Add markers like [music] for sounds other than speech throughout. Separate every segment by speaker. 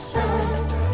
Speaker 1: so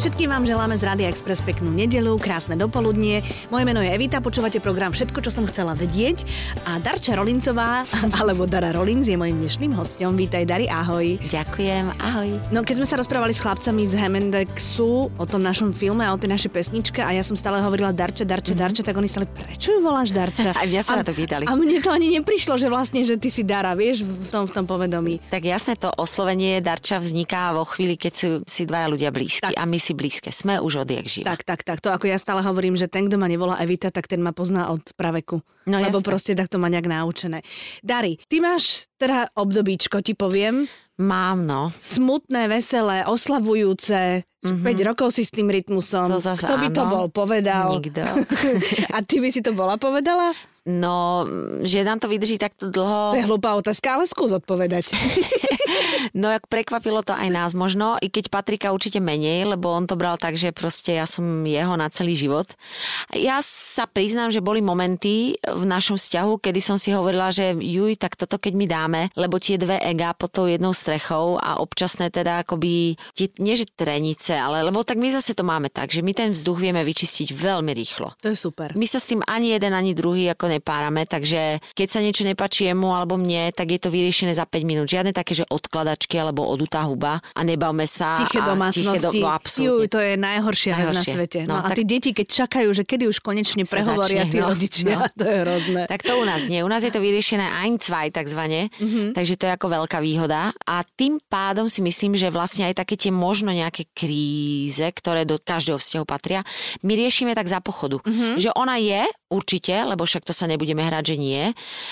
Speaker 1: Všetkým vám želáme z Rádia Express peknú nedelu, krásne dopoludnie. Moje meno je Evita, počúvate program Všetko, čo som chcela vedieť. A Darča Rolincová, [laughs] alebo Dara Rolinc je mojim dnešným hostom. Vítaj, Dari, ahoj.
Speaker 2: Ďakujem, ahoj.
Speaker 1: No keď sme sa rozprávali s chlapcami z Hemendexu o tom našom filme a o tej našej pesničke a ja som stále hovorila Darča, Darča, mm-hmm. Darča, tak oni stále, prečo ju voláš Darča? [laughs]
Speaker 2: Aj mňa sa
Speaker 1: a,
Speaker 2: na to pýtali.
Speaker 1: A mne to ani neprišlo, že vlastne, že ty si Dara, vieš, v tom, v tom povedomí.
Speaker 2: Tak jasné, to oslovenie Darča vzniká vo chvíli, keď sú si dvaja ľudia blízki tak. a my si blízke. Sme už odjak živa.
Speaker 1: Tak, tak, tak. To ako ja stále hovorím, že ten, kto ma nevolá Evita, tak ten ma pozná od praveku.
Speaker 2: No,
Speaker 1: Lebo
Speaker 2: jasné.
Speaker 1: proste tak to má nejak naučené. Dari, ty máš teda obdobíčko, ti poviem.
Speaker 2: Mám, no.
Speaker 1: Smutné, veselé, oslavujúce. Mm-hmm. 5 rokov si s tým rytmusom.
Speaker 2: To zase
Speaker 1: Kto by to
Speaker 2: áno.
Speaker 1: bol povedal?
Speaker 2: Nikto. [laughs]
Speaker 1: A ty by si to bola povedala?
Speaker 2: No, že nám to vydrží takto dlho.
Speaker 1: To je hlúpa otázka, ale skús odpovedať. [laughs]
Speaker 2: No, jak prekvapilo to aj nás možno, i keď Patrika určite menej, lebo on to bral tak, že proste ja som jeho na celý život. Ja sa priznám, že boli momenty v našom vzťahu, kedy som si hovorila, že juj, tak toto keď mi dáme, lebo tie dve ega pod tou jednou strechou a občasné teda akoby, tie, nie že trenice, ale lebo tak my zase to máme tak, že my ten vzduch vieme vyčistiť veľmi rýchlo.
Speaker 1: To je super.
Speaker 2: My sa s tým ani jeden, ani druhý ako nepárame, takže keď sa niečo nepáči jemu alebo mne, tak je to vyriešené za 5 minút. Žiadne také, že odkladačky alebo odutá huba a nebavme sa.
Speaker 1: Tiché domácnosti.
Speaker 2: Tiché do, no, absolútne.
Speaker 1: To je najhoršia vec na
Speaker 2: Najhoršie.
Speaker 1: svete. No,
Speaker 2: No,
Speaker 1: a
Speaker 2: tak-
Speaker 1: tí deti, keď čakajú, že kedy už konečne prehovoria
Speaker 2: začne,
Speaker 1: tí
Speaker 2: no,
Speaker 1: rodičia,
Speaker 2: no. [laughs]
Speaker 1: to je hrozné.
Speaker 2: Tak to u nás nie. U nás je to vyriešené ein, zwei takzvané,
Speaker 1: Mhm.
Speaker 2: mm-hmm. takže to je ako veľká výhoda. A tým pádom si myslím, že vlastne aj také tie možno nejaké kríze, ktoré do každého vzťahu patria, my riešime tak za pochodu.
Speaker 1: Mhm.
Speaker 2: Mm-hmm. Že ona je určite, lebo však to sa nebudeme hrať, že nie.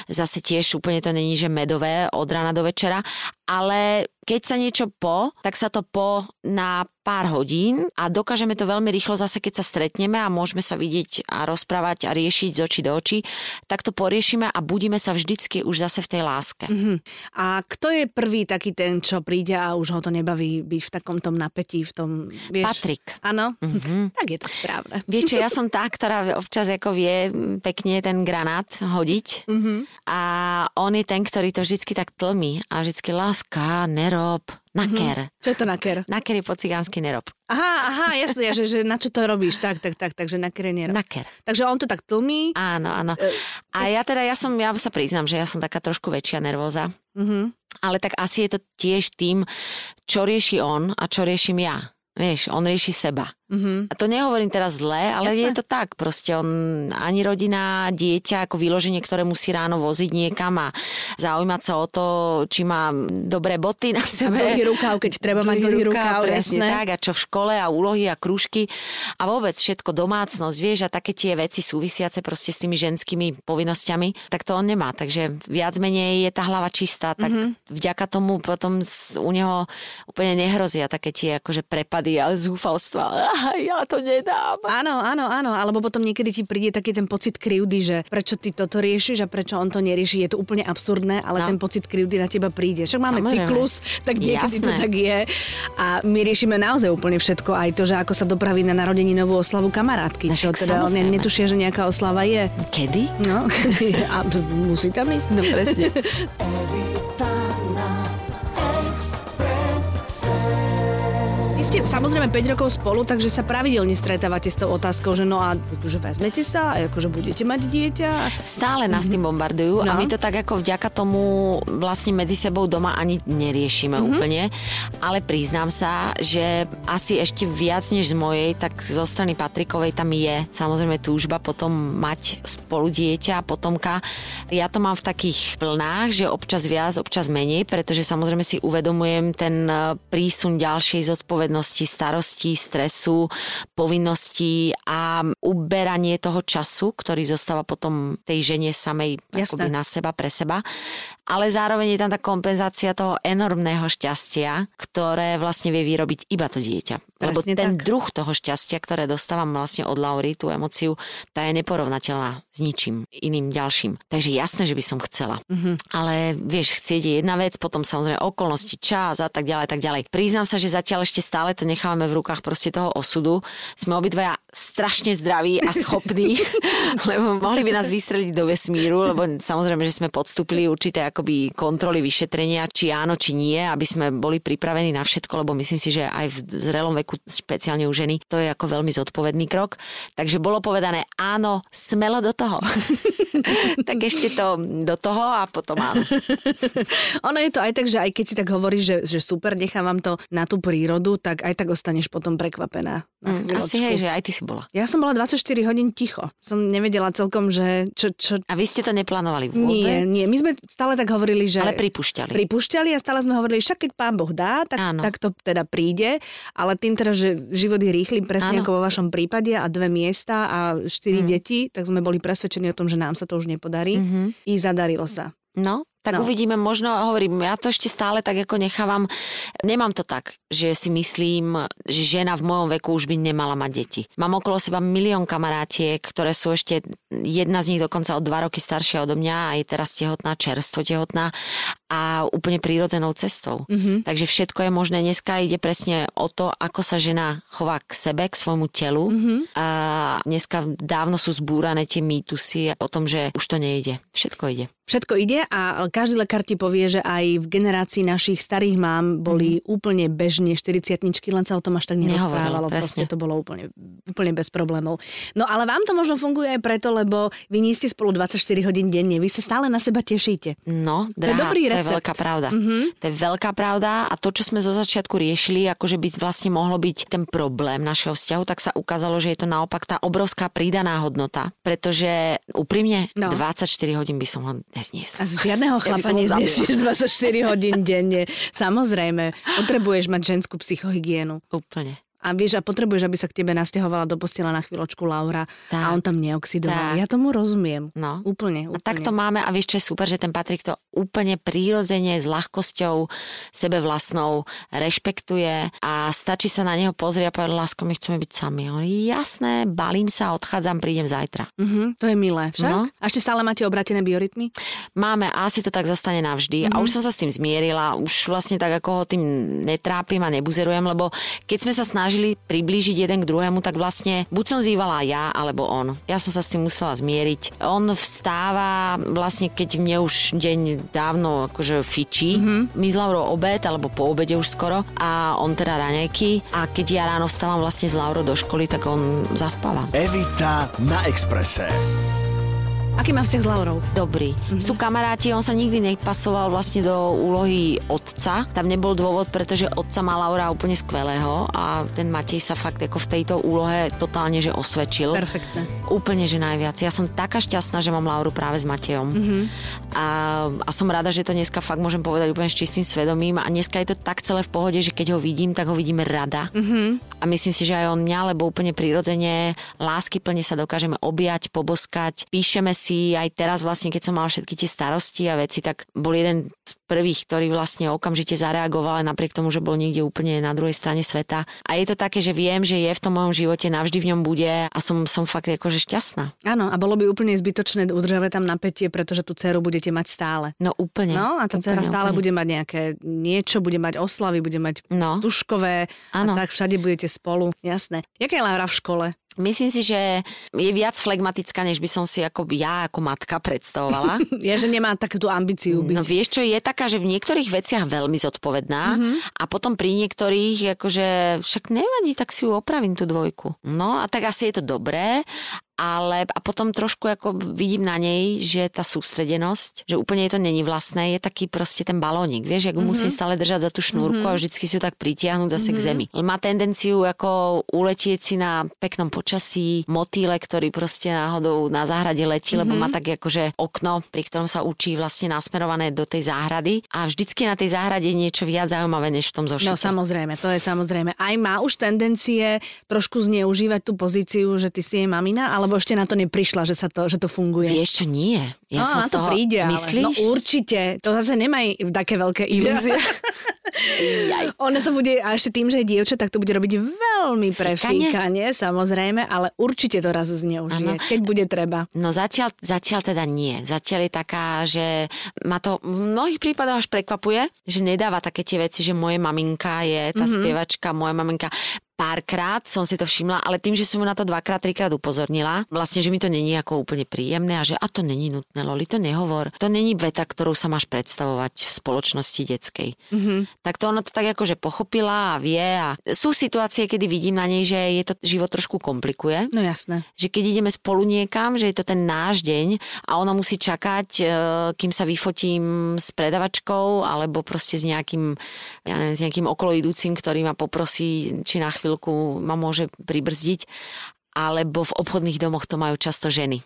Speaker 2: Zase tiež úplne to není, že medové od rána do večera, ale keď sa niečo po, tak sa to po na pár hodín a dokážeme to veľmi rýchlo zase, keď sa stretneme a môžeme sa vidieť a rozprávať a riešiť z očí do očí, tak to poriešime a budíme sa vždycky už zase v tej láske. Mm-hmm.
Speaker 1: A kto je prvý taký ten, čo príde a už ho to nebaví byť v takom tom napätí, v tom, vieš?
Speaker 2: Patrik.
Speaker 1: Áno?
Speaker 2: Mhm. [laughs]
Speaker 1: tak je to správne.
Speaker 2: Vieš čo, ja [laughs] som tá, ktorá občas ako vie pekne ten granát hodiť
Speaker 1: Mhm.
Speaker 2: a on je ten, ktorý to vždycky tak tlmi a vždycky láska, nerob, naker.
Speaker 1: Čo je to naker?
Speaker 2: Naker je po cigánsky nerob.
Speaker 1: Aha, aha, jasne, že, že na čo to robíš, tak, tak, tak, takže na kerenier.
Speaker 2: Naker.
Speaker 1: Takže on to tak tlmí.
Speaker 2: Áno, áno. A ja teda, ja som, ja sa priznám, že ja som taká trošku väčšia nervóza.
Speaker 1: Mhm.
Speaker 2: Ale tak asi je to tiež tým, čo rieši on a čo riešim ja. Vieš, on rieši seba.
Speaker 1: Mhm.
Speaker 2: A to nehovorím teraz zle, ale
Speaker 1: Jasné.
Speaker 2: je to tak. Proste on ani rodina, dieťa ako vyloženie, ktoré musí ráno voziť niekam a zaujímať sa o to, či má dobré boty na
Speaker 1: A
Speaker 2: sebe.
Speaker 1: dlhý rukáv, keď treba mať dlhý rukáv,
Speaker 2: presne
Speaker 1: jasné.
Speaker 2: tak. A čo v škole a úlohy a krúžky a vôbec všetko domácnosť, vieš, a také tie veci súvisiace proste s tými ženskými povinnosťami, tak to on nemá. Takže viac menej je tá hlava čistá, tak
Speaker 1: Mhm.
Speaker 2: mm-hmm. vďaka tomu potom u neho úplne nehrozia také tie akože prepady a zúfalstva. Ja to nedám.
Speaker 1: Áno, áno, áno, alebo potom niekedy ti príde taký ten pocit krivdy, že prečo ty toto riešiš a prečo on to nerieši. Je to úplne absurdné, ale
Speaker 2: No.
Speaker 1: ten pocit krivdy na teba príde. Však máme
Speaker 2: Samozrejme.
Speaker 1: cyklus, tak niekedy to
Speaker 2: Jasné.
Speaker 1: tak je. A my riešime naozaj úplne všetko, aj to, že ako sa dopraví na novú oslavu kamarátky.
Speaker 2: No
Speaker 1: Čo teda on netušia, že nejaká oslava je.
Speaker 2: Kedy?
Speaker 1: No, [laughs] a to musí tam ísť.
Speaker 2: No presne. [laughs]
Speaker 1: samozrejme 5 rokov spolu, takže sa pravidelne stretávate s tou otázkou, že no a akože vezmete sa a akože budete mať dieťa.
Speaker 2: Stále nás tým bombardujú
Speaker 1: No.
Speaker 2: a my to tak ako vďaka tomu vlastne medzi sebou doma ani neriešime mm-hmm. úplne. Ale priznám sa, že asi ešte viac než z mojej, tak zo strany Patrikovej tam je samozrejme túžba potom mať spolu dieťa potomka. Ja to mám v takých plnách, že občas viac, občas menej, pretože samozrejme si uvedomujem ten eh, prísun ďalšej zodpovednosti, starosti, stresu, povinností a uberanie toho času, ktorý zostáva potom tej žene samej
Speaker 1: Jasné.
Speaker 2: akoby na seba, pre seba. Ale zároveň je tam tá kompenzácia toho enormného šťastia, ktoré vlastne vie vyrobiť iba to dieťa. Lebo
Speaker 1: Presne
Speaker 2: ten
Speaker 1: tak.
Speaker 2: druh toho šťastia, ktoré dostávam vlastne od Laury, tú emociu, tá je neporovnateľná s ničím iným ďalším. Takže jasné, že by som chcela. Mm-hmm. Ale vieš, chcieť je jedna vec, potom samozrejme okolnosti, čas a tak ďalej, tak ďalej. Priznám sa, že zatiaľ ešte stále to nechávame v rukách proste toho osudu. Sme obidvaja strašne zdraví a schopní, [laughs] lebo mohli by nás vystreliť do vesmíru, lebo samozrejme, že sme podstúpili určité akoby kontroly vyšetrenia, či áno, či nie, aby sme boli pripravení na všetko, lebo myslím si, že aj v zrelom veku, špeciálne u ženy, to je ako veľmi zodpovedný krok. Takže bolo povedané áno, smelo do toho. [laughs] tak ešte to do toho a potom áno. [laughs]
Speaker 1: ono je to aj tak, že aj keď si tak hovoríš, že, že super, nechávam to na tú prírodu, tak aj tak ostaneš potom prekvapená.
Speaker 2: Mm, asi hej, že aj ty si bola.
Speaker 1: Ja som bola 24 hodín ticho. Som nevedela celkom, že čo, čo...
Speaker 2: A vy ste to neplánovali vôbec?
Speaker 1: Nie, nie. My sme stále tak hovorili, že...
Speaker 2: Ale pripúšťali.
Speaker 1: Pripúšťali a stále sme hovorili, však keď pán Boh dá, tak, tak to teda príde. Ale tým teda, že život je rýchly, presne Áno. ako vo vašom prípade a dve miesta a štyri mm. deti, tak sme boli presvedčení o tom, že nám sa to už nepodarí. Mm-hmm. I zadarilo sa.
Speaker 2: No, tak no. uvidíme, možno hovorím, ja to ešte stále tak ako nechávam. Nemám to tak, že si myslím, že žena v mojom veku už by nemala mať deti. Mám okolo seba milión kamarátiek, ktoré sú ešte, jedna z nich dokonca o dva roky staršia odo mňa a je teraz tehotná, čerstvo tehotná a úplne prírodzenou cestou. Mm-hmm. Takže všetko je možné. Dneska ide presne o to, ako sa žena chová k sebe, k svojmu telu. Mm-hmm. A dneska dávno sú zbúrané tie mýtusy o tom, že už to nejde. Všetko ide.
Speaker 1: Všetko ide a každý lekár ti povie, že aj v generácii našich starých mám boli mm. úplne bežne 40 len sa o tom až tak nerozprávalo. Proste to bolo úplne, úplne bez problémov. No ale vám to možno funguje aj preto, lebo vy nie ste spolu 24 hodín denne, vy sa stále na seba tešíte.
Speaker 2: No, drahá, to je dobrý recept. To je veľká pravda. Mm-hmm. To je veľká pravda a to, čo sme zo začiatku riešili, akože by vlastne mohlo byť ten problém našeho vzťahu, tak sa ukázalo, že je to naopak tá obrovská prídaná hodnota, pretože úprimne no. 24 hodín by som ho nezniesla.
Speaker 1: A z žiadneho [laughs] chlapa neznesieš 24 hodín denne. Samozrejme, potrebuješ mať ženskú psychohygienu.
Speaker 2: Úplne.
Speaker 1: A vieš, a potrebuješ, aby sa k tebe nasťahovala do postela na chvíľočku Laura tak, a on tam neoxidoval. Tak. Ja tomu rozumiem. No. Úplne, úplne.
Speaker 2: A tak to máme a vieš, čo je super, že ten Patrik to úplne prírodzene, s ľahkosťou, sebe vlastnou rešpektuje a stačí sa na neho pozrieť a povedať, lásko, my chceme byť sami. On jasné, balím sa, odchádzam, prídem zajtra.
Speaker 1: Uh-huh, to je milé, však? No. A ešte stále máte obratené biorytmy?
Speaker 2: Máme a asi to tak zostane navždy. Uh-huh. A mhm. už som sa s tým zmierila, už vlastne tak ako ho tým netrápim a nebuzerujem, lebo keď sme sa snažili snažili priblížiť jeden k druhému, tak vlastne buď som zývala ja, alebo on. Ja som sa s tým musela zmieriť. On vstáva vlastne, keď mne už deň dávno akože fičí. Mm-hmm. My s Laurou obed, alebo po obede už skoro a on teda raňajky. A keď ja ráno vstávam vlastne s Laurou do školy, tak on zaspáva.
Speaker 3: Evita na Exprese.
Speaker 1: Aký má vzťah s Laurou?
Speaker 2: Dobrý. Mm-hmm. Sú kamaráti, on sa nikdy nepasoval vlastne do úlohy otca. Tam nebol dôvod, pretože otca má Laura úplne skvelého a ten Matej sa fakt ako v tejto úlohe totálne že osvedčil.
Speaker 1: Perfektne.
Speaker 2: Úplne, že najviac. Ja som taká šťastná, že mám Lauru práve s Matejom. Mm-hmm. A, a som rada, že to dneska fakt môžem povedať úplne s čistým svedomím a dneska je to tak celé v pohode, že keď ho vidím, tak ho vidím rada. Mm-hmm. A myslím si, že aj on mňa, lebo úplne prirodzene, lásky plne sa dokážeme objať, poboskať, píšeme si aj teraz vlastne, keď som mal všetky tie starosti a veci, tak bol jeden z prvých, ktorý vlastne okamžite zareagoval napriek tomu, že bol niekde úplne na druhej strane sveta. A je to také, že viem, že je v tom mojom živote, navždy v ňom bude a som, som fakt akože šťastná.
Speaker 1: Áno, a bolo by úplne zbytočné udržať tam napätie, pretože tú dceru budete mať stále.
Speaker 2: No úplne.
Speaker 1: No a tá dcera stále úplne. bude mať nejaké niečo, bude mať oslavy, bude mať no. stužkové a tak všade budete spolu. Jasné. Jaká je Laura v škole?
Speaker 2: Myslím si, že je viac flegmatická, než by som si ako ja ako matka predstavovala. [laughs]
Speaker 1: ja, že nemá takú ambíciu byť.
Speaker 2: No vieš čo, je taká, že v niektorých veciach veľmi zodpovedná mm-hmm. a potom pri niektorých akože však nevadí, tak si ju opravím tú dvojku. No a tak asi je to dobré ale a potom trošku ako vidím na nej, že tá sústredenosť, že úplne je to není vlastné, je taký proste ten balónik, vieš, ako mm-hmm. musím stále držať za tú šnúrku mm-hmm. a vždycky si ju tak pritiahnuť zase mm-hmm. k zemi. Má tendenciu ako uletieť si na peknom počasí, motýle, ktorý proste náhodou na záhrade letí, mm-hmm. lebo má tak akože okno, pri ktorom sa učí vlastne nasmerované do tej záhrady a vždycky na tej záhrade je niečo viac zaujímavé než v tom zošite.
Speaker 1: No samozrejme, to je samozrejme. Aj má už tendencie trošku zneužívať tú pozíciu, že ty si jej mamina, ale alebo ešte na to neprišla, že, sa to, že to funguje?
Speaker 2: Vieš čo, nie. Ja
Speaker 1: no,
Speaker 2: som
Speaker 1: toho...
Speaker 2: to
Speaker 1: príde,
Speaker 2: Myslíš?
Speaker 1: Ale, no určite. To zase nemaj také veľké ilúzie. [laughs] ono to bude, a ešte tým, že je dievča, tak to bude robiť veľmi prefíkanie, samozrejme, ale určite to raz zneužije, ano. keď bude treba.
Speaker 2: No zatiaľ, zatiaľ teda nie. Zatiaľ je taká, že ma to v mnohých prípadoch až prekvapuje, že nedáva také tie veci, že moje maminka je tá mm-hmm. spievačka, moja maminka párkrát som si to všimla, ale tým, že som ju na to dvakrát, trikrát upozornila, vlastne, že mi to není ako úplne príjemné a že a to není nutné, Loli, to nehovor. To není veta, ktorú sa máš predstavovať v spoločnosti detskej. Mm-hmm. Tak to ona to tak akože pochopila a vie a sú situácie, kedy vidím na nej, že je to život trošku komplikuje.
Speaker 1: No jasné.
Speaker 2: Že keď ideme spolu niekam, že je to ten náš deň a ona musí čakať, e, kým sa vyfotím s predavačkou alebo proste s nejakým, ja neviem, s nejakým okoloidúcim, ktorý ma poprosí, či na chvíľku ma môže pribrzdiť. Alebo v obchodných domoch to majú často ženy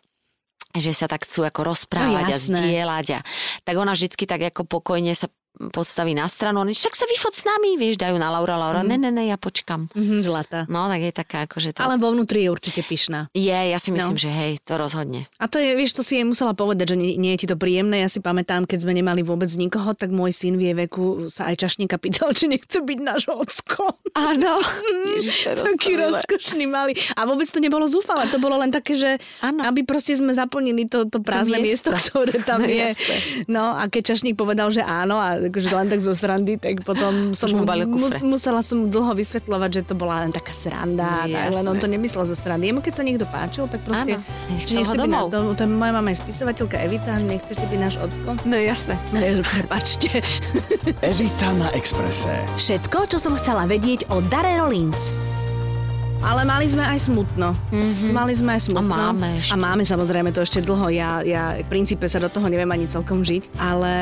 Speaker 2: že sa tak chcú ako rozprávať
Speaker 1: No
Speaker 2: a zdieľať. A, tak ona vždycky tak ako pokojne sa postaví na stranu, oni však sa vyfot s nami, vieš, dajú na Laura, Laura, mm. ne, ne, ne, ja počkam.
Speaker 1: Mhm, zlatá.
Speaker 2: No, tak je taká ako, že to...
Speaker 1: Ale vo vnútri je určite pyšná.
Speaker 2: Je, ja si myslím,
Speaker 1: No.
Speaker 2: že hej, to rozhodne.
Speaker 1: A to je, vieš, to si jej musela povedať, že nie, nie je ti to príjemné. Ja si pamätám, keď sme nemali vôbec nikoho, tak môj syn v jej veku sa aj čašníka pýtal, či nechce byť náš ocko.
Speaker 2: Áno. Ježiš,
Speaker 1: Taký rozkošný malý. A vôbec to nebolo zúfale, to bolo len také, že
Speaker 2: Áno.
Speaker 1: aby proste sme zaplnili to, to prázdne miesto,
Speaker 2: miesto.
Speaker 1: ktoré tam [laughs]
Speaker 2: No,
Speaker 1: je. No a keď čašník povedal, že áno, a akože len tak zo srandy, tak potom som
Speaker 2: mu
Speaker 1: musela som dlho vysvetľovať, že to bola len taká sranda.
Speaker 2: No,
Speaker 1: tak, len on to nemyslel zo srandy. Jemu keď sa niekto páčil, tak proste...
Speaker 2: Áno. Nechcel
Speaker 1: že
Speaker 2: ho
Speaker 1: nechce byť
Speaker 2: domov.
Speaker 1: na- To, to je moja mama je spisovateľka Evita, nechcete byť náš ocko?
Speaker 2: No jasné.
Speaker 1: No, prepačte.
Speaker 3: Evita na Exprese.
Speaker 1: Všetko, čo som chcela vedieť o Dare Rollins. Ale mali sme aj smutno. Mm-hmm. Mali sme aj smutno.
Speaker 2: A máme ešte.
Speaker 1: A máme samozrejme to ešte dlho. Ja, ja v princípe sa do toho neviem ani celkom žiť. Ale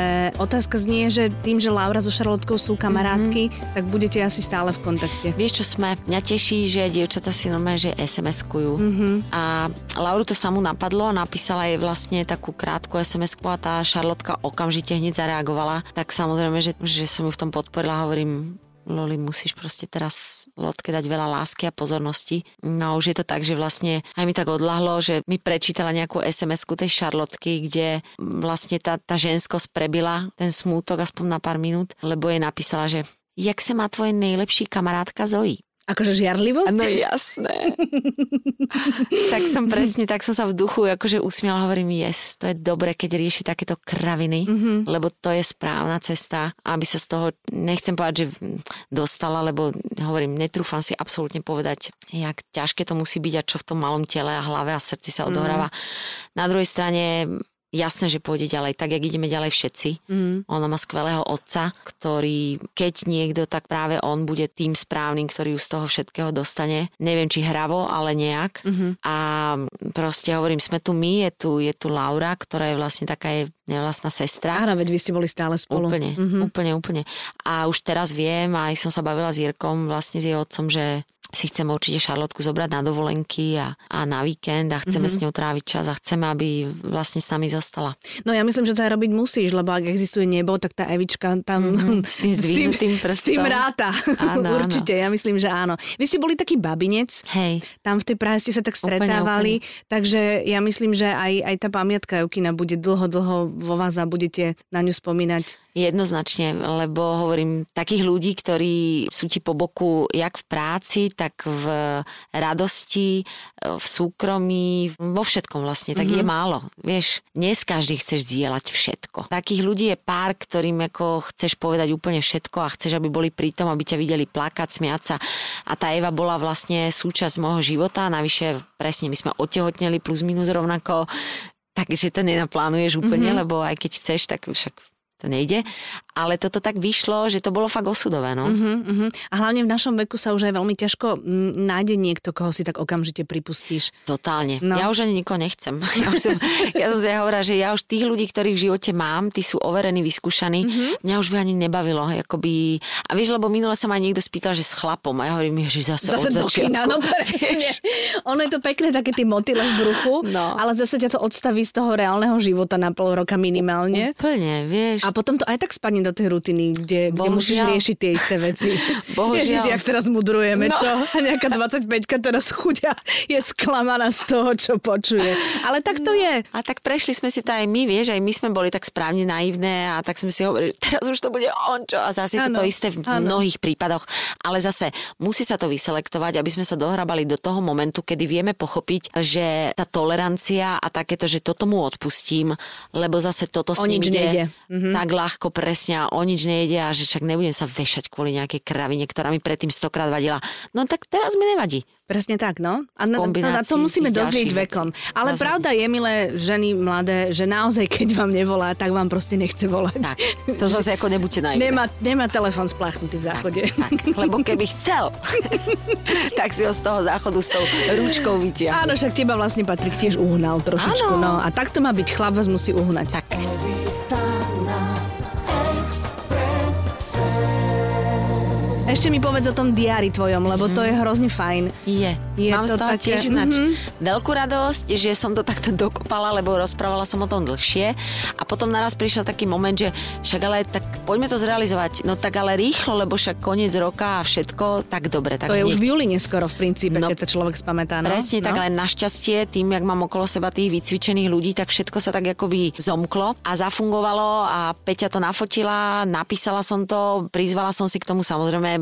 Speaker 1: otázka znie, že tým, že Laura so Šarlotkou sú kamarátky, mm-hmm. tak budete asi stále v kontakte.
Speaker 2: Vieš, čo sme? Mňa teší, že dievčata si normálne, že SMS-kujú. Mm-hmm. A Lauru to samú napadlo, napísala jej vlastne takú krátku sms a tá Šarlotka okamžite hneď zareagovala. Tak samozrejme, že, že som ju v tom podporila, hovorím, Loli, musíš proste teraz Lotke dať veľa lásky a pozornosti. No už je to tak, že vlastne aj mi tak odlahlo, že mi prečítala nejakú SMS-ku tej Šarlotky, kde vlastne tá, tá ženskosť prebila ten smútok aspoň na pár minút, lebo jej napísala, že jak sa má tvoje nejlepší kamarátka Zoe?
Speaker 1: Akože žiarlivosť?
Speaker 2: No jasné. [laughs] tak som presne, tak som sa v duchu akože usmiala, hovorím, yes, to je dobre, keď rieši takéto kraviny, mm-hmm. lebo to je správna cesta, aby sa z toho, nechcem povedať, že dostala, lebo hovorím, netrúfam si absolútne povedať, jak ťažké to musí byť a čo v tom malom tele a hlave a srdci sa odohráva. Mm. Na druhej strane jasné, že pôjde ďalej, tak jak ideme ďalej všetci. Mm. Ona má skvelého otca, ktorý, keď niekto, tak práve on bude tým správnym, ktorý ju z toho všetkého dostane. Neviem, či hravo, ale nejak. Mm-hmm. A proste hovorím, sme tu my, je tu, je tu Laura, ktorá je vlastne taká je nevlastná sestra.
Speaker 1: Áno, veď vy ste boli stále spolu.
Speaker 2: Úplne, mm-hmm. úplne, úplne. A už teraz viem, aj som sa bavila s Jirkom, vlastne s jej otcom, že si chceme určite Šarlotku zobrať na dovolenky a, a na víkend a chceme mm-hmm. s ňou tráviť čas a chceme, aby vlastne s nami zostala.
Speaker 1: No ja myslím, že to aj robiť musíš, lebo ak existuje nebo, tak tá Evička tam
Speaker 2: Mhm, [laughs] s tým zdvihnutým
Speaker 1: s tým, s tým
Speaker 2: prstom.
Speaker 1: ráta.
Speaker 2: Áno, [laughs] áno.
Speaker 1: Určite, ja myslím, že áno. Vy ste boli taký babinec,
Speaker 2: Hej.
Speaker 1: tam v tej Prahe ste sa tak
Speaker 2: Úplne,
Speaker 1: stretávali, takže ja myslím, že aj, aj tá pamiatka Jokina bude dlho, dlho vo vás a budete na ňu spomínať.
Speaker 2: Jednoznačne, lebo hovorím, takých ľudí, ktorí sú ti po boku jak v práci, tak v radosti, v súkromí, vo všetkom vlastne, tak mm-hmm. je málo. Vieš, dnes každý chceš zdieľať všetko. Takých ľudí je pár, ktorým ako chceš povedať úplne všetko a chceš, aby boli pri tom, aby ťa videli plakať, smiať sa. A tá Eva bola vlastne súčasť môjho života, navyše presne my sme otehotneli plus minus rovnako, takže to nenaplánuješ úplne, mm-hmm. lebo aj keď chceš, tak však to nejde. Ale toto tak vyšlo, že to bolo fakt osudové, no.
Speaker 1: Uh-huh, uh-huh. A hlavne v našom veku sa už aj veľmi ťažko nájde niekto, koho si tak okamžite pripustíš.
Speaker 2: Totálne.
Speaker 1: No.
Speaker 2: Ja už ani nikoho nechcem. [laughs] Ja, už som, ja som si hovorila, že ja už tých ľudí, ktorých v živote mám, tí sú overení, vyskúšaní, mm-hmm. mňa už by ani nebavilo. Akoby... A vieš, lebo minule sa ma niekto spýtal, že s chlapom. A ja hovorím, že zase,
Speaker 1: Zase
Speaker 2: od začiatku.
Speaker 1: kina, no. [laughs] Ono je to pekné, také tie motyle v bruchu,
Speaker 2: No.
Speaker 1: ale zase ťa to odstaví z toho reálneho života na pol roka minimálne.
Speaker 2: Úplne, vieš.
Speaker 1: A potom to aj tak spadne do tej rutiny, kde, kde musíš
Speaker 2: Bohužiaľ.
Speaker 1: riešiť tie isté veci. [laughs]
Speaker 2: Bohužiaľ.
Speaker 1: Ježiš, jak teraz mudrujeme,
Speaker 2: No.
Speaker 1: čo? A nejaká 25 teraz chudia je sklamaná z toho, čo počuje. Ale tak to je.
Speaker 2: A tak prešli sme si to aj my, vieš, aj my sme boli tak správne naivné a tak sme si hovorili, teraz už to bude on čo. A zase je to to isté v
Speaker 1: áno.
Speaker 2: mnohých prípadoch. Ale zase musí sa to vyselektovať, aby sme sa dohrabali do toho momentu, kedy vieme pochopiť, že tá tolerancia a takéto, že toto mu odpustím, lebo zase toto s ním
Speaker 1: nič
Speaker 2: ide.
Speaker 1: nejde.
Speaker 2: Tak ľahko presne a o nič nejedia a že však nebudem sa vešať kvôli nejakej kravine, ktorá mi predtým stokrát vadila. No tak teraz mi nevadí.
Speaker 1: Presne tak, no. A na, to, na to musíme dozrieť vekom. Ale Rozhodne. pravda je, milé ženy mladé, že naozaj, keď vám nevolá, tak vám proste nechce volať.
Speaker 2: Tak, to zase ako nebuďte na
Speaker 1: Nemá, nemá telefon spláchnutý v záchode.
Speaker 2: Tak, tak, lebo keby chcel, [laughs] tak si ho z toho záchodu s tou ručkou vytiahol.
Speaker 1: Áno, však teba vlastne Patrik tiež uhnal trošičku. No. A tak to má byť, chlap vás musí uhnať.
Speaker 2: Tak. Jackson.
Speaker 1: Ešte mi povedz o tom diári tvojom, lebo to je hrozne fajn.
Speaker 2: Je. je Mám to z toho také... tiež ináč mm-hmm. veľkú radosť, že som to takto dokopala, lebo rozprávala som o tom dlhšie. A potom naraz prišiel taký moment, že však ale tak poďme to zrealizovať. No tak ale rýchlo, lebo však koniec roka a všetko, tak dobre. Tak
Speaker 1: to hneď. je už v júli neskoro v princípe, no, keď sa človek spamätá. No?
Speaker 2: Presne
Speaker 1: no?
Speaker 2: tak, ale našťastie tým, jak mám okolo seba tých vycvičených ľudí, tak všetko sa tak akoby zomklo a zafungovalo a Peťa to nafotila, napísala som to, prizvala som si k tomu samozrejme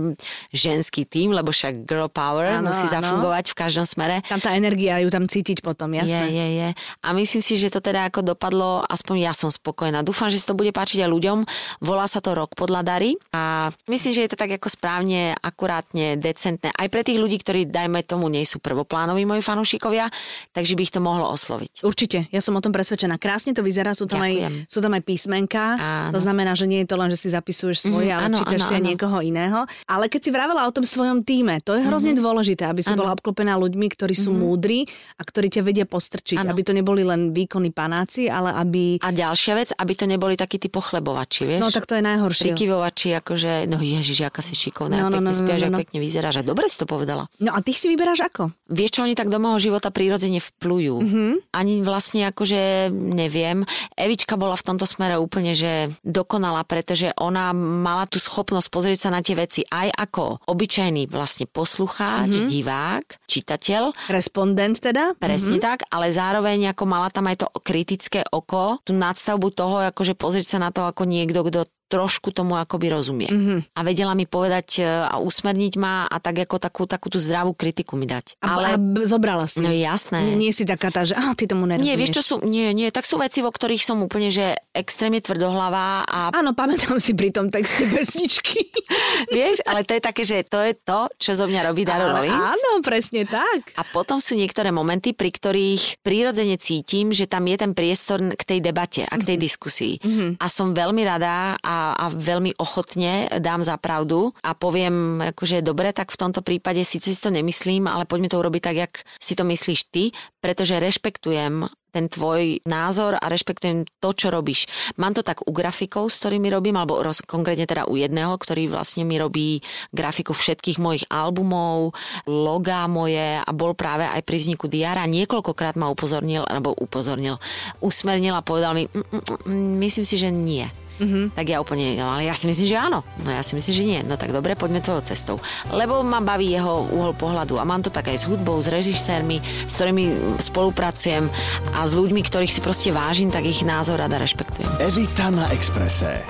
Speaker 2: ženský tým, lebo však girl power ano, musí zafungovať ano. v každom smere.
Speaker 1: Tam tá energia ju tam cítiť potom, jasné.
Speaker 2: Je, je, je. A myslím si, že to teda ako dopadlo, aspoň ja som spokojná. Dúfam, že si to bude páčiť aj ľuďom. Volá sa to Rok podľa Dary a myslím, že je to tak ako správne, akurátne, decentné. Aj pre tých ľudí, ktorí, dajme tomu, nie sú prvoplánoví moji fanúšikovia, takže by ich to mohlo osloviť.
Speaker 1: Určite, ja som o tom presvedčená. Krásne to vyzerá, sú tam, aj, sú tam aj písmenka. Áno. To znamená, že nie je to len, že si zapisuješ svoje, mm, ale áno, čítaš áno, si aj niekoho iného. Ale keď si vravela o tom svojom týme, to je hrozne mm-hmm. dôležité, aby si ano. bola obklopená ľuďmi, ktorí sú mm-hmm. múdri a ktorí ťa vedia postrčiť. Ano. Aby to neboli len výkony panáci, ale aby...
Speaker 2: A ďalšia vec, aby to neboli takí tí pochlebovači, vieš?
Speaker 1: No tak to je najhoršie.
Speaker 2: Prikyvovači, akože, no ježiš, aká si šikovná, no, no, pekne no, no, spiaš, no, no, no. pekne vyzeráš. A dobre si to povedala.
Speaker 1: No a ty si vyberáš ako?
Speaker 2: Vieš, čo oni tak do môjho života prírodzene vplujú. Mm-hmm. Ani vlastne akože neviem. Evička bola v tomto smere úplne, že dokonala, pretože ona mala tú schopnosť pozrieť sa na tie veci aj ako obyčajný vlastne poslucháč, mm-hmm. divák, čitateľ.
Speaker 1: Respondent teda?
Speaker 2: Presne mm-hmm. tak, ale zároveň ako mala tam aj to kritické oko, tú nadstavbu toho, akože pozrieť sa na to ako niekto, kto trošku tomu akoby rozumie. Mm-hmm. A vedela mi povedať e, a usmerniť ma a tak ako takú, takú tú zdravú kritiku mi dať.
Speaker 1: A, Ale... a zobrala si.
Speaker 2: No jasné.
Speaker 1: Nie si taká tá, že ah, ty tomu nerozumieš.
Speaker 2: Nie, vieš čo sú, nie, nie, tak sú veci, vo ktorých som úplne, že extrémne tvrdohlavá a...
Speaker 1: Áno, pamätám si pri tom texte pesničky. [laughs]
Speaker 2: vieš, ale to je také, že to je to, čo zo mňa robí Daro Rollins.
Speaker 1: Áno, presne tak.
Speaker 2: A potom sú niektoré momenty, pri ktorých prirodzene cítim, že tam je ten priestor k tej debate a k tej mm-hmm. diskusii. Mm-hmm. A som veľmi rada a a, veľmi ochotne dám za pravdu a poviem, akože dobre, tak v tomto prípade síce si to nemyslím, ale poďme to urobiť tak, jak si to myslíš ty, pretože rešpektujem ten tvoj názor a rešpektujem to, čo robíš. Mám to tak u grafikov, s ktorými robím, alebo roz, konkrétne teda u jedného, ktorý vlastne mi robí grafiku všetkých mojich albumov, logá moje a bol práve aj pri vzniku diara. Niekoľkokrát ma upozornil, alebo upozornil, usmernil a povedal mi, mm, mm, mm, myslím si, že nie Mm-hmm. Tak ja úplne, no ale ja si myslím, že áno. No ja si myslím, že nie. No tak dobre, poďme tvojou cestou. Lebo ma baví jeho uhol pohľadu a mám to tak aj s hudbou, s režisérmi, s ktorými spolupracujem a s ľuďmi, ktorých si proste vážim, tak ich názor rada rešpektujem.
Speaker 3: Evita na Exprese.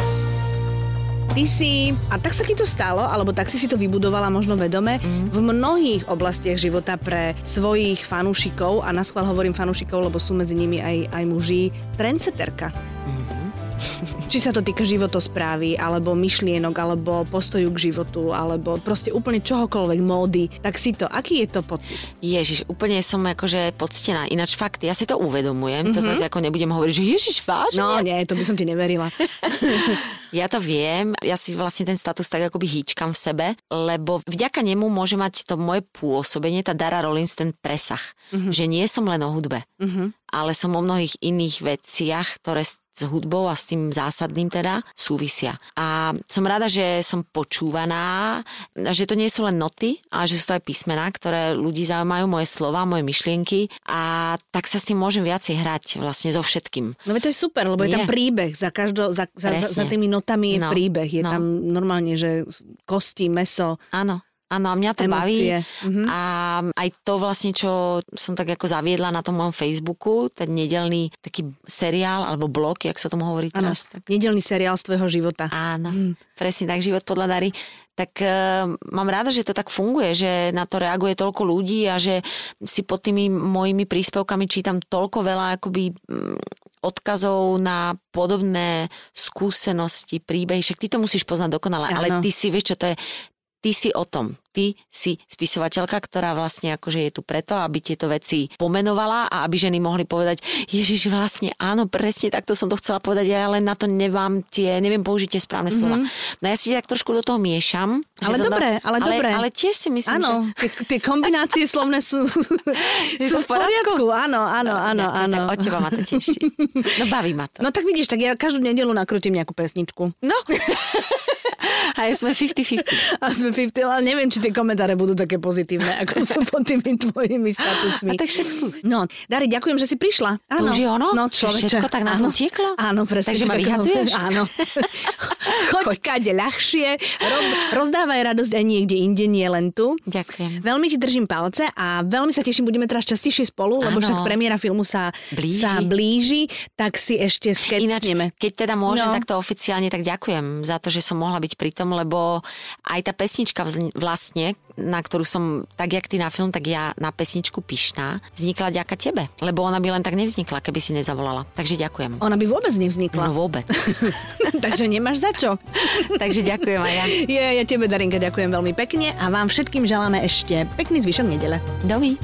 Speaker 1: Ty si, a tak sa ti to stalo, alebo tak si si to vybudovala možno vedome, mm. v mnohých oblastiach života pre svojich fanúšikov, a na schvál hovorím fanúšikov, lebo sú medzi nimi aj, aj muži, trendseterka. Mm [laughs] či sa to týka životosprávy, alebo myšlienok, alebo postoju k životu, alebo proste úplne čohokoľvek módy, tak si to, aký je to pocit?
Speaker 2: Ježiš, úplne som akože poctená. Ináč fakt, ja si to uvedomujem, mm-hmm. to zase ako nebudem hovoriť, že Ježiš, vážne?
Speaker 1: No nie, to by som ti neverila. [laughs]
Speaker 2: ja to viem, ja si vlastne ten status tak akoby hýčkam v sebe, lebo vďaka nemu môže mať to moje pôsobenie, tá Dara Rollins, ten presah. Mm-hmm. Že nie som len o hudbe, mm-hmm. ale som o mnohých iných veciach, ktoré s hudbou a s tým zásadným teda súvisia. A som rada, že som počúvaná, že to nie sú len noty, ale že sú to aj písmená, ktoré ľudí zaujímajú, moje slova, moje myšlienky a tak sa s tým môžem viacej hrať vlastne so všetkým.
Speaker 1: No to je super, lebo nie. je tam príbeh, za, každo, za, za, za tými notami je no. príbeh, je no. tam normálne, že kosti, meso.
Speaker 2: Áno. Áno, a mňa to Emócie. baví. Mm-hmm. A aj to vlastne, čo som tak ako zaviedla na tom mojom Facebooku, ten nedelný taký seriál alebo blog, jak sa tomu hovorí teraz.
Speaker 1: Ano, tak... nedelný seriál z tvojho života.
Speaker 2: Áno, mm. presne tak, život podľa Dary tak uh, mám rada, že to tak funguje, že na to reaguje toľko ľudí a že si pod tými mojimi príspevkami čítam toľko veľa akoby um, odkazov na podobné skúsenosti, príbehy, však ty to musíš poznať dokonale,
Speaker 1: Áno.
Speaker 2: ale ty si, vieš čo to je, ty si o tom. Ty si spisovateľka, ktorá vlastne akože je tu preto, aby tieto veci pomenovala a aby ženy mohli povedať, Ježiš, vlastne áno, presne takto som to chcela povedať, ja len na to nemám tie, neviem použiť tie správne slova. No ja si tak trošku do toho miešam.
Speaker 1: Ale dobre, ale dobre.
Speaker 2: Ale tiež si myslím,
Speaker 1: Áno,
Speaker 2: že...
Speaker 1: tie, tie kombinácie slovné sú, [laughs] sú v
Speaker 2: poriadku?
Speaker 1: Áno, áno, áno,
Speaker 2: Ďakujem,
Speaker 1: áno.
Speaker 2: Tak od teba ma to teší. [laughs] No baví ma to.
Speaker 1: No tak vidíš, tak ja každú nedelu nakrútim nejakú pesničku.
Speaker 2: No. [laughs] A sme 50-50.
Speaker 1: A sme 50, ale neviem, či tie komentáre budú také pozitívne, ako sú pod tými tvojimi statusmi.
Speaker 2: A tak však skús.
Speaker 1: No, Dari, ďakujem, že si prišla.
Speaker 2: To už je ono?
Speaker 1: No, človeče.
Speaker 2: všetko tak nám
Speaker 1: Áno.
Speaker 2: utieklo?
Speaker 1: Áno, presne.
Speaker 2: Takže ma vyhadzuješ?
Speaker 1: Áno. [laughs] Choď, kade ľahšie, rob, rozdávaj radosť aj niekde inde, nie len tu.
Speaker 2: Ďakujem.
Speaker 1: Veľmi ti držím palce a veľmi sa teším, budeme teraz častejšie spolu, lebo
Speaker 2: Áno.
Speaker 1: však premiéra filmu sa
Speaker 2: Blíži.
Speaker 1: sa blíži tak si ešte
Speaker 2: Ináč,
Speaker 1: skecneme.
Speaker 2: keď teda môžem
Speaker 1: No.
Speaker 2: takto oficiálne, tak ďakujem za to, že som mohla byť pri tom, lebo aj tá pesnička vlastne, na ktorú som, tak jak ty na film, tak ja na pesničku pyšná, vznikla ďaka tebe. Lebo ona by len tak nevznikla, keby si nezavolala. Takže ďakujem.
Speaker 1: Ona by vôbec nevznikla.
Speaker 2: No vôbec. [laughs]
Speaker 1: Takže nemáš za čo. [laughs]
Speaker 2: Takže ďakujem aj ja.
Speaker 1: Je, ja tebe, Darinka, ďakujem veľmi pekne a vám všetkým želáme ešte pekný zvyšok nedele.
Speaker 2: Dovi.